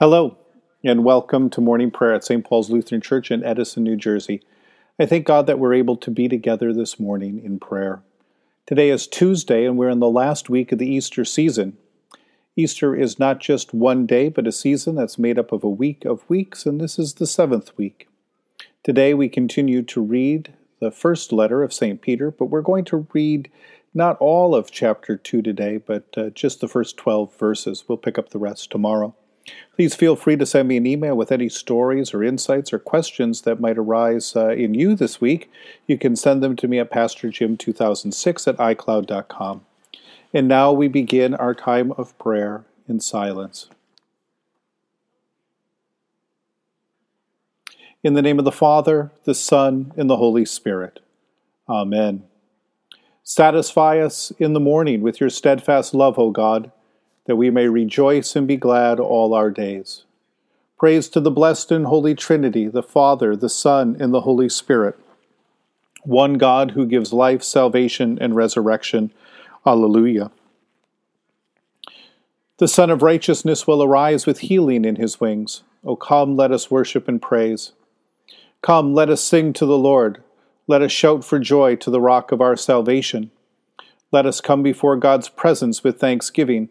Hello, and welcome to morning prayer at St. Paul's Lutheran Church in Edison, New Jersey. I thank God that we're able to be together this morning in prayer. Today is Tuesday, and we're in the last week of the Easter season. Easter is not just one day, but a season that's made up of a week of weeks, and this is the seventh week. Today we continue to read the first letter of St. Peter, but we're going to read not all of chapter 2 today, but uh, just the first 12 verses. We'll pick up the rest tomorrow. Please feel free to send me an email with any stories or insights or questions that might arise uh, in you this week. You can send them to me at PastorJim2006 at iCloud.com. And now we begin our time of prayer in silence. In the name of the Father, the Son, and the Holy Spirit. Amen. Satisfy us in the morning with your steadfast love, O God that we may rejoice and be glad all our days. Praise to the blessed and holy Trinity, the Father, the Son, and the Holy Spirit. One God who gives life, salvation, and resurrection. Alleluia. The Sun of Righteousness will arise with healing in his wings. O come, let us worship and praise. Come, let us sing to the Lord. Let us shout for joy to the rock of our salvation. Let us come before God's presence with thanksgiving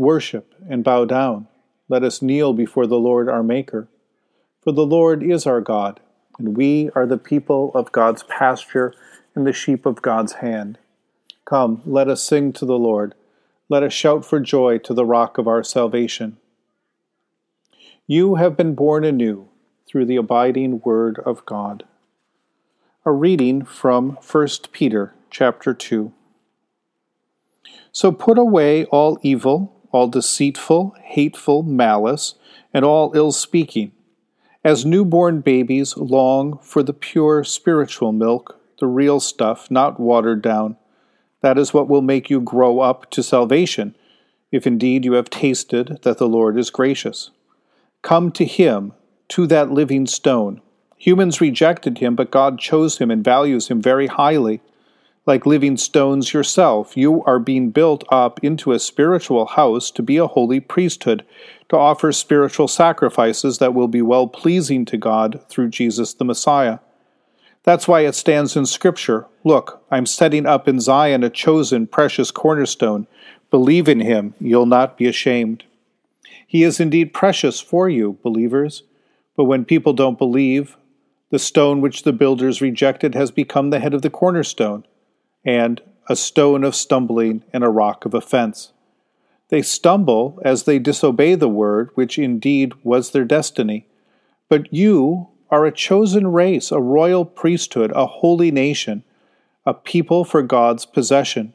worship and bow down. Let us kneel before the Lord our Maker. For the Lord is our God, and we are the people of God's pasture and the sheep of God's hand. Come, let us sing to the Lord. Let us shout for joy to the rock of our salvation. You have been born anew through the abiding word of God. A reading from 1 Peter chapter 2. So put away all evil all deceitful, hateful malice, and all ill speaking. As newborn babies long for the pure spiritual milk, the real stuff, not watered down. That is what will make you grow up to salvation, if indeed you have tasted that the Lord is gracious. Come to Him, to that living stone. Humans rejected Him, but God chose Him and values Him very highly like living stones yourself. You are being built up into a spiritual house to be a holy priesthood, to offer spiritual sacrifices that will be well pleasing to God through Jesus the Messiah. That's why it stands in Scripture Look, I'm setting up in Zion a chosen, precious cornerstone. Believe in him, you'll not be ashamed. He is indeed precious for you, believers. But when people don't believe, the stone which the builders rejected has become the head of the cornerstone and a stone of stumbling and a rock of offense. They stumble as they disobey the word, which indeed was their destiny. But you are a chosen race, a royal priesthood, a holy nation, a people for God's possession.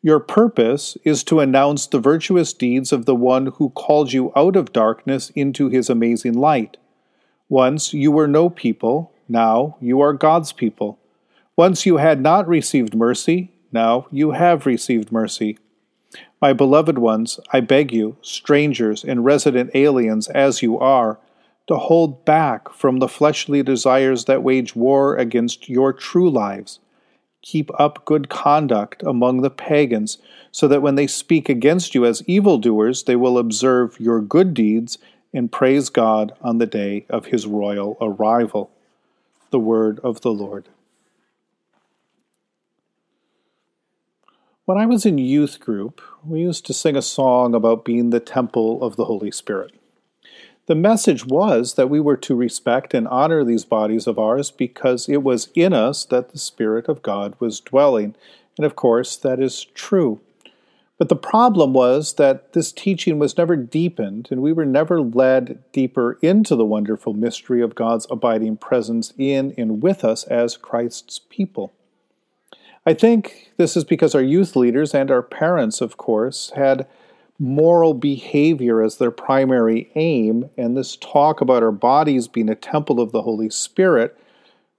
Your purpose is to announce the virtuous deeds of the one who called you out of darkness into his amazing light. Once you were no people, now you are God's people. Once you had not received mercy, now you have received mercy. My beloved ones, I beg you, strangers and resident aliens as you are, to hold back from the fleshly desires that wage war against your true lives. Keep up good conduct among the pagans, so that when they speak against you as evildoers, they will observe your good deeds and praise God on the day of his royal arrival. The word of the Lord. When I was in youth group, we used to sing a song about being the temple of the Holy Spirit. The message was that we were to respect and honor these bodies of ours because it was in us that the Spirit of God was dwelling. And of course, that is true. But the problem was that this teaching was never deepened, and we were never led deeper into the wonderful mystery of God's abiding presence in and with us as Christ's people. I think this is because our youth leaders and our parents, of course, had moral behavior as their primary aim, and this talk about our bodies being a temple of the Holy Spirit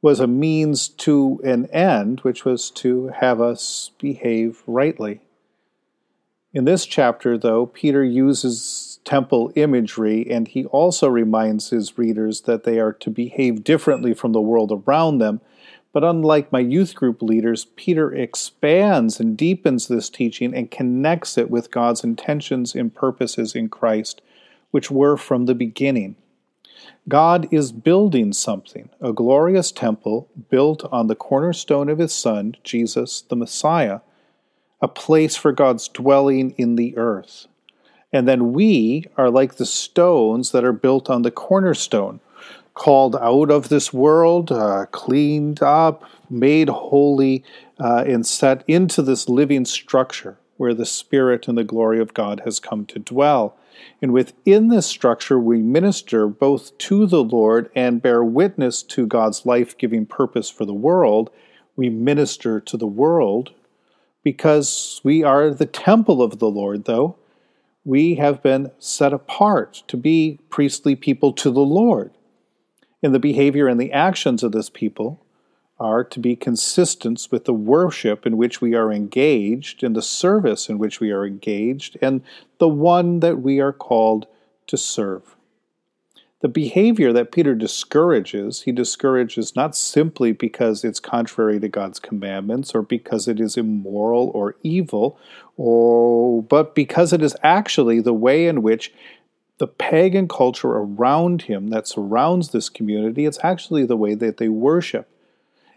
was a means to an end, which was to have us behave rightly. In this chapter, though, Peter uses temple imagery, and he also reminds his readers that they are to behave differently from the world around them. But unlike my youth group leaders, Peter expands and deepens this teaching and connects it with God's intentions and purposes in Christ, which were from the beginning. God is building something, a glorious temple built on the cornerstone of his Son, Jesus the Messiah, a place for God's dwelling in the earth. And then we are like the stones that are built on the cornerstone, called out of this world, uh, cleaned up, made holy, uh, and set into this living structure where the Spirit and the glory of God has come to dwell. And within this structure, we minister both to the Lord and bear witness to God's life giving purpose for the world. We minister to the world because we are the temple of the Lord, though. We have been set apart to be priestly people to the Lord. And the behavior and the actions of this people are to be consistent with the worship in which we are engaged, and the service in which we are engaged, and the one that we are called to serve. The behavior that Peter discourages, he discourages not simply because it's contrary to God's commandments or because it is immoral or evil, or, but because it is actually the way in which the pagan culture around him that surrounds this community, it's actually the way that they worship.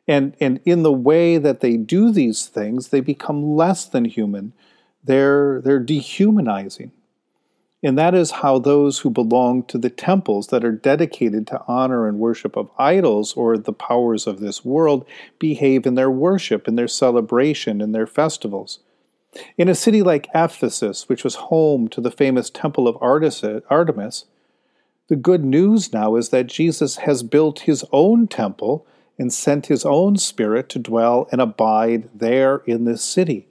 And, and in the way that they do these things, they become less than human. They're, they're dehumanizing. And that is how those who belong to the temples that are dedicated to honor and worship of idols or the powers of this world behave in their worship, in their celebration, in their festivals. In a city like Ephesus, which was home to the famous Temple of Artemis, the good news now is that Jesus has built his own temple and sent his own Spirit to dwell and abide there in this city.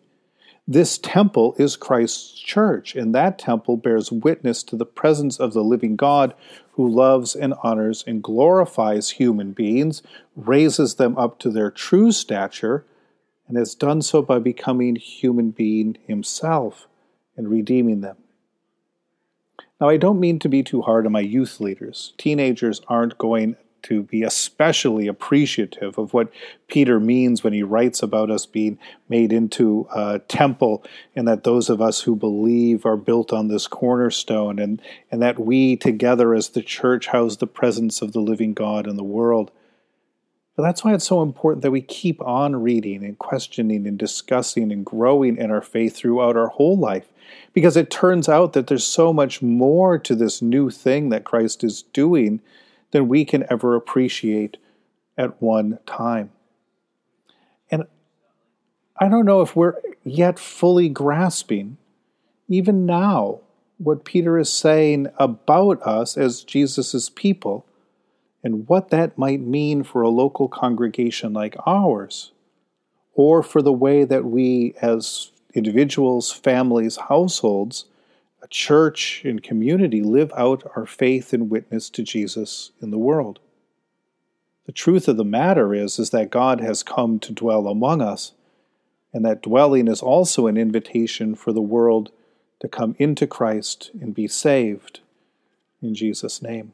This temple is Christ's church, and that temple bears witness to the presence of the living God who loves and honors and glorifies human beings, raises them up to their true stature, and has done so by becoming human being himself and redeeming them. Now, I don't mean to be too hard on my youth leaders. Teenagers aren't going to be especially appreciative of what Peter means when he writes about us being made into a temple and that those of us who believe are built on this cornerstone and, and that we together as the church house the presence of the living God in the world. But that's why it's so important that we keep on reading and questioning and discussing and growing in our faith throughout our whole life. Because it turns out that there's so much more to this new thing that Christ is doing than we can ever appreciate at one time. And I don't know if we're yet fully grasping, even now, what Peter is saying about us as Jesus' people and what that might mean for a local congregation like ours, or for the way that we as individuals, families, households a church and community live out our faith and witness to Jesus in the world. The truth of the matter is, is that God has come to dwell among us, and that dwelling is also an invitation for the world to come into Christ and be saved. In Jesus' name.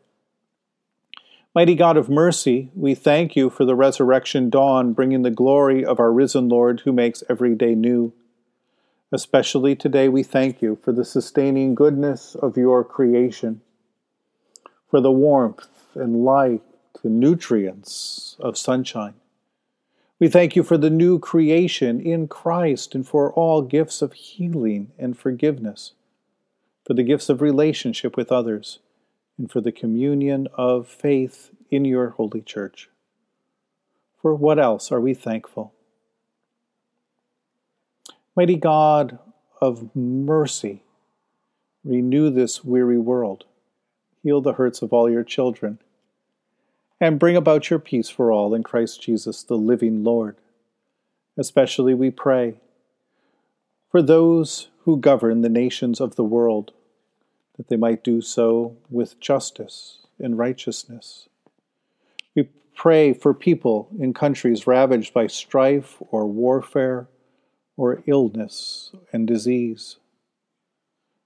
Mighty God of mercy, we thank you for the resurrection dawn, bringing the glory of our risen Lord who makes every day new. Especially today, we thank you for the sustaining goodness of your creation, for the warmth and light and nutrients of sunshine. We thank you for the new creation in Christ and for all gifts of healing and forgiveness, for the gifts of relationship with others, and for the communion of faith in your holy church. For what else are we thankful? Mighty God of mercy, renew this weary world, heal the hurts of all your children and bring about your peace for all in Christ Jesus, the living Lord. Especially we pray for those who govern the nations of the world, that they might do so with justice and righteousness. We pray for people in countries ravaged by strife or warfare or illness and disease.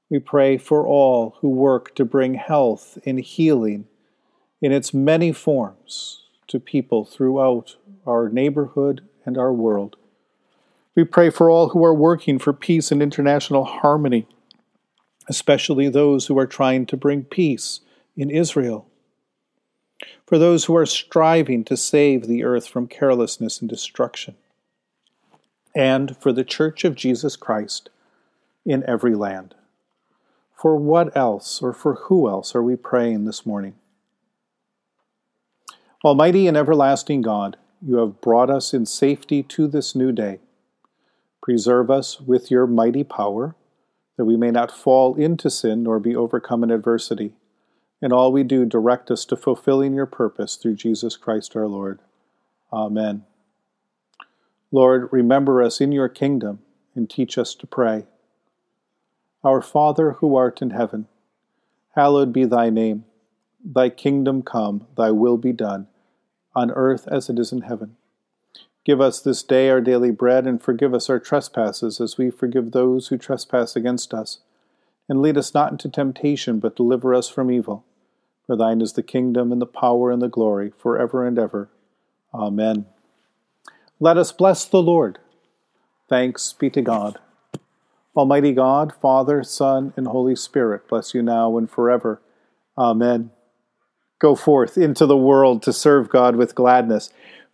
We pray for all who work to bring health and healing in its many forms to people throughout our neighborhood and our world. We pray for all who are working for peace and international harmony, especially those who are trying to bring peace in Israel. For those who are striving to save the earth from carelessness and destruction. And for the Church of Jesus Christ in every land. For what else or for who else are we praying this morning? Almighty and everlasting God, you have brought us in safety to this new day. Preserve us with your mighty power, that we may not fall into sin nor be overcome in adversity. In all we do, direct us to fulfilling your purpose through Jesus Christ our Lord. Amen. Lord, remember us in your kingdom and teach us to pray. Our Father who art in heaven, hallowed be thy name. Thy kingdom come, thy will be done on earth as it is in heaven. Give us this day our daily bread, and forgive us our trespasses as we forgive those who trespass against us. And lead us not into temptation, but deliver us from evil. For thine is the kingdom, and the power, and the glory, for ever and ever. Amen. Let us bless the Lord. Thanks be to God. Almighty God, Father, Son, and Holy Spirit, bless you now and forever. Amen. Go forth into the world to serve God with gladness.